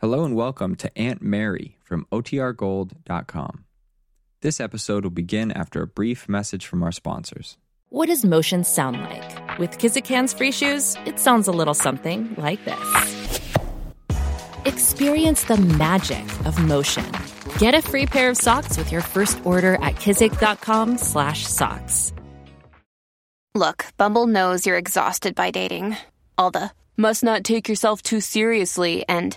Hello and welcome to Aunt Mary from OTRGold.com. This episode will begin after a brief message from our sponsors. What does motion sound like? With Kizik hands-free shoes, it sounds a little something like this. Experience the magic of motion. Get a free pair of socks with your first order at kizik.com/socks. Look, Bumble knows you're exhausted by dating. All the must not take yourself too seriously and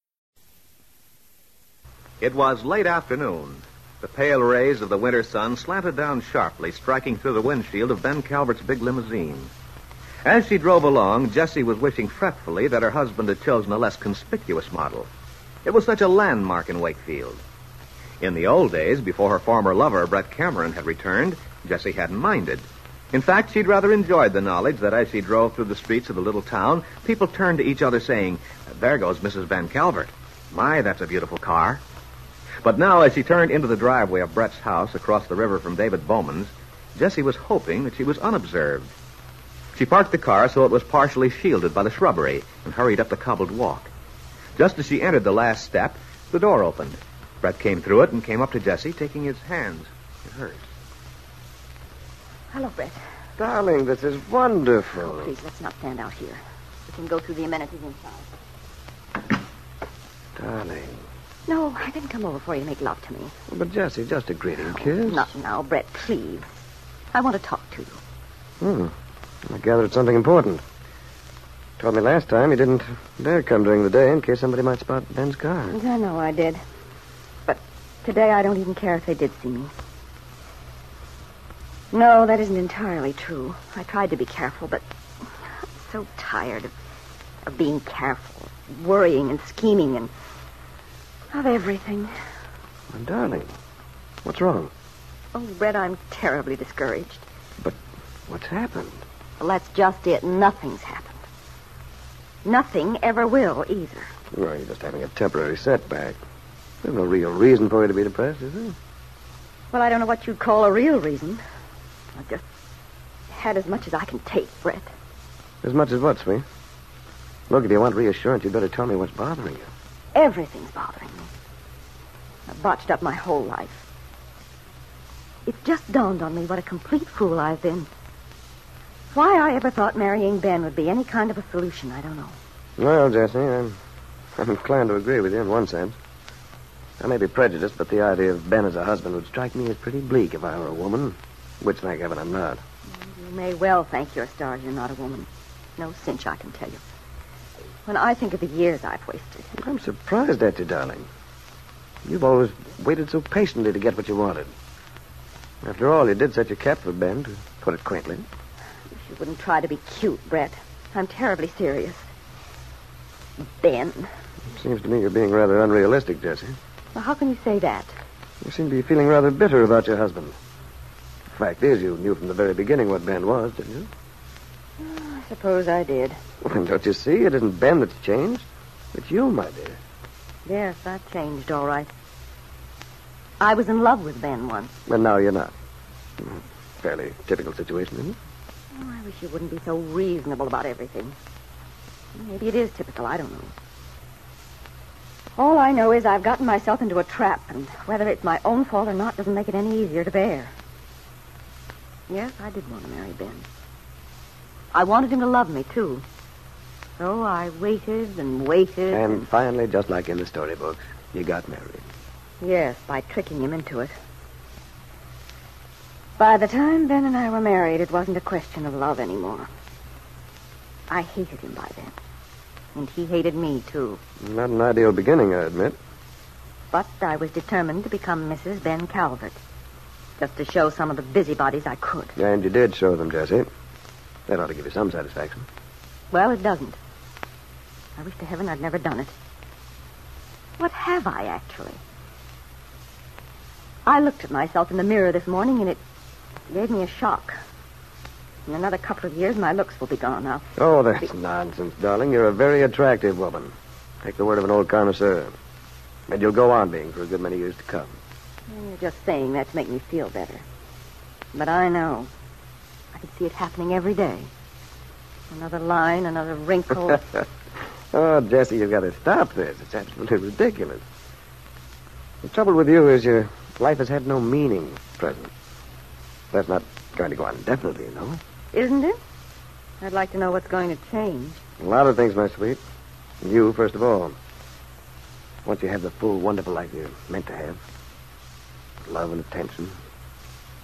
It was late afternoon. The pale rays of the winter sun slanted down sharply, striking through the windshield of Ben Calvert's big limousine. As she drove along, Jessie was wishing fretfully that her husband had chosen a less conspicuous model. It was such a landmark in Wakefield. In the old days, before her former lover, Brett Cameron, had returned, Jessie hadn't minded. In fact, she'd rather enjoyed the knowledge that as she drove through the streets of the little town, people turned to each other saying, There goes Mrs. Ben Calvert. My, that's a beautiful car. But now, as she turned into the driveway of Brett's house across the river from David Bowman's, Jessie was hoping that she was unobserved. She parked the car so it was partially shielded by the shrubbery and hurried up the cobbled walk. Just as she entered the last step, the door opened. Brett came through it and came up to Jessie, taking his hands in hers. Hello, Brett. Darling, this is wonderful. Oh, please, let's not stand out here. We can go through the amenities inside. Darling. No, I didn't come over for you to make love to me. But, Jessie, just a greeting kiss. Not now, Brett, please. I want to talk to you. Hmm. I gather it's something important. You Told me last time you didn't dare come during the day in case somebody might spot Ben's car. I know I did. But today I don't even care if they did see me. No, that isn't entirely true. I tried to be careful, but I'm so tired of, of being careful, worrying and scheming and of everything. Well, darling, what's wrong? Oh, Brett, I'm terribly discouraged. But what's happened? Well, that's just it. Nothing's happened. Nothing ever will either. Well, you're just having a temporary setback. There's no real reason for you to be depressed, is there? Well, I don't know what you'd call a real reason. I've just had as much as I can take, Brett. As much as what, sweet? Look, if you want reassurance, you'd better tell me what's bothering you. Everything's bothering me. I've botched up my whole life. It just dawned on me what a complete fool I've been. Why I ever thought marrying Ben would be any kind of a solution, I don't know. Well, Jessie, I'm, I'm inclined to agree with you in one sense. I may be prejudiced, but the idea of Ben as a husband would strike me as pretty bleak if I were a woman, which, thank heaven, I'm not. You may well thank your stars you're not a woman. No cinch, I can tell you. When I think of the years I've wasted. I'm surprised at you, darling. You've always waited so patiently to get what you wanted. After all, you did set your cap for Ben, to put it quaintly. Wish you wouldn't try to be cute, Brett. I'm terribly serious. Ben. It Seems to me you're being rather unrealistic, Jessie. Well, how can you say that? You seem to be feeling rather bitter about your husband. The fact is, you knew from the very beginning what Ben was, didn't you? Suppose I did. Well, don't you see? It isn't Ben that's changed. It's you, my dear. Yes, I've changed, all right. I was in love with Ben once. And now you're not. Fairly typical situation, isn't it? Oh, I wish you wouldn't be so reasonable about everything. Maybe it is typical. I don't know. All I know is I've gotten myself into a trap, and whether it's my own fault or not doesn't make it any easier to bear. Yes, I did want to marry Ben. I wanted him to love me, too. So I waited and waited. And finally, just like in the storybooks, you got married. Yes, by tricking him into it. By the time Ben and I were married, it wasn't a question of love anymore. I hated him by then. And he hated me, too. Not an ideal beginning, I admit. But I was determined to become Mrs. Ben Calvert. Just to show some of the busybodies I could. And you did show them, Jessie. That ought to give you some satisfaction. Well, it doesn't. I wish to heaven I'd never done it. What have I, actually? I looked at myself in the mirror this morning, and it gave me a shock. In another couple of years, my looks will be gone now. Oh, that's nonsense, darling. You're a very attractive woman. Take the word of an old connoisseur. And you'll go on being for a good many years to come. You're just saying that to make me feel better. But I know. I can see it happening every day. Another line, another wrinkle. oh, Jessie, you've got to stop this. It's absolutely ridiculous. The trouble with you is your life has had no meaning at present. That's not going to go on indefinitely, you know. Isn't it? I'd like to know what's going to change. A lot of things, my sweet. You, first of all. Once you have the full, wonderful life you're meant to have, love and attention,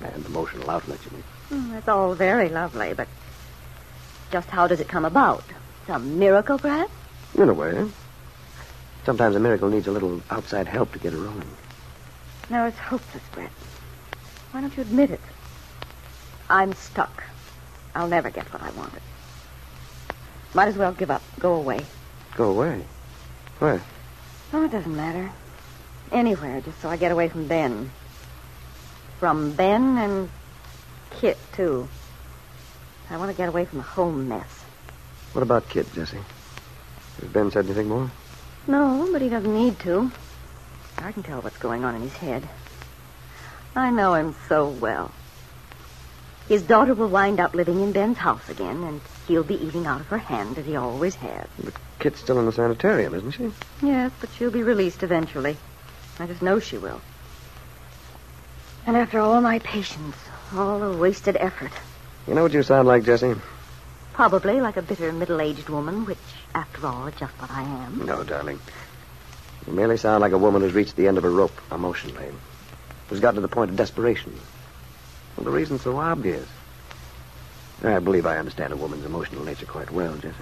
and emotional outlet, you mean. Mm, that's all very lovely, but just how does it come about? Some miracle, perhaps? In a way. Sometimes a miracle needs a little outside help to get it rolling. No, it's hopeless, Brett. Why don't you admit it? I'm stuck. I'll never get what I wanted. Might as well give up. Go away. Go away? Where? Oh, it doesn't matter. Anywhere, just so I get away from Ben. From Ben and Kit, too. I want to get away from the whole mess. What about Kit, Jessie? Has Ben said anything more? No, but he doesn't need to. I can tell what's going on in his head. I know him so well. His daughter will wind up living in Ben's house again, and he'll be eating out of her hand as he always has. But Kit's still in the sanitarium, isn't she? Yes, but she'll be released eventually. I just know she will. And after all my patience, all the wasted effort, You know what you sound like, Jessie? probably like a bitter middle-aged woman, which, after all, is just what I am. No, darling. You merely sound like a woman who's reached the end of her rope emotionally. Who's gotten to the point of desperation. Well, the reason's so obvious. I believe I understand a woman's emotional nature quite well, Jessie.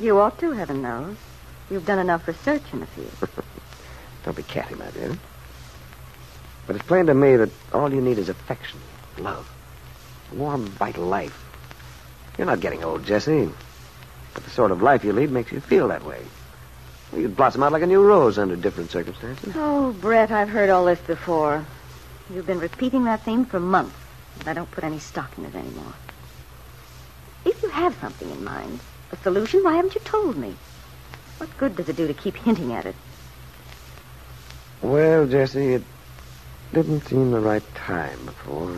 You ought to, heaven knows. You've done enough research in the field. Don't be catty, my dear. But it's plain to me that all you need is affection, love, a warm, vital life. You're not getting old, Jessie. But the sort of life you lead makes you feel that way. You'd blossom out like a new rose under different circumstances. Oh, Brett, I've heard all this before. You've been repeating that theme for months, and I don't put any stock in it anymore. If you have something in mind, a solution, why haven't you told me? What good does it do to keep hinting at it? Well, Jessie, it didn't seem the right time before.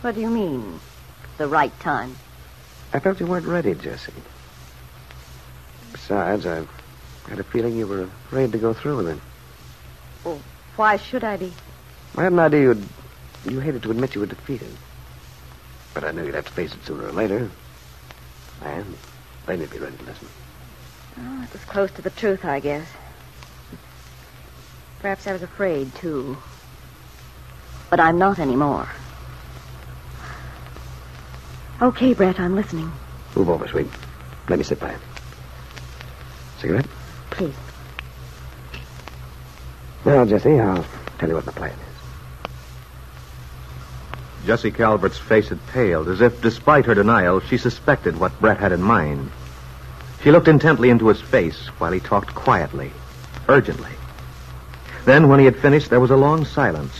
What do you mean, the right time? I felt you weren't ready, Jessie. Besides, I've had a feeling you were afraid to go through with it. Well, why should I be? I had an idea you'd, you hated to admit you were defeated. But I knew you'd have to face it sooner or later. And then you'd be ready to listen. Oh, it was close to the truth, I guess. Perhaps I was afraid, too. But I'm not anymore. Okay, Brett, I'm listening. Move over, sweet. Let me sit by you. Cigarette? Please. Well, Jessie, I'll tell you what my plan is. Jessie Calvert's face had paled, as if, despite her denial, she suspected what Brett had in mind. She looked intently into his face while he talked quietly, urgently. Then, when he had finished, there was a long silence.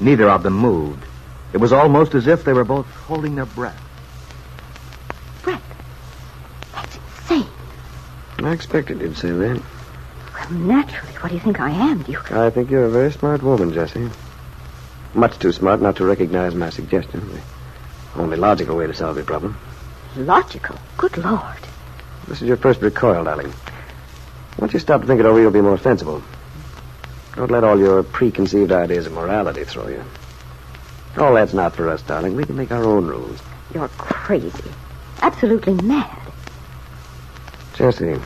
Neither of them moved. It was almost as if they were both holding their breath. Brett, that's insane. I expected you'd say that. Well, naturally, what do you think I am? Do you... I think you're a very smart woman, Jessie. Much too smart not to recognize my suggestion. The only logical way to solve your problem. Logical? Good Lord. This is your first recoil, darling. Once you stop to think it over, you'll be more sensible. Don't let all your preconceived ideas of morality throw you. All that's not for us, darling. We can make our own rules. You're crazy. Absolutely mad. Jessie,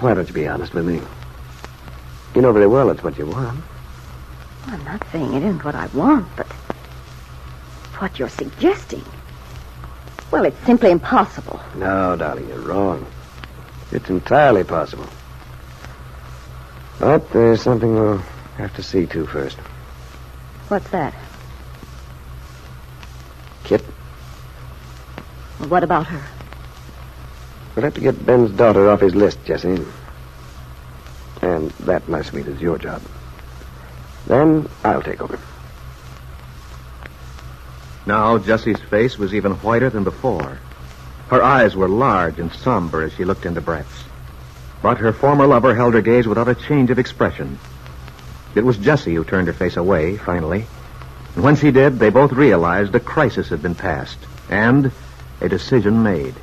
why don't you be honest with me? You know very well it's what you want. I'm not saying it isn't what I want, but what you're suggesting. Well, it's simply impossible. No, darling, you're wrong. It's entirely possible. But there's something we'll have to see to first. What's that? Kit, Well, what about her? We'll have to get Ben's daughter off his list, Jessie. And that, my sweet, is your job. Then I'll take over. Now Jessie's face was even whiter than before. Her eyes were large and somber as she looked into Brett's. But her former lover held her gaze without a change of expression. It was Jessie who turned her face away, finally. And when she did, they both realized a crisis had been passed and a decision made.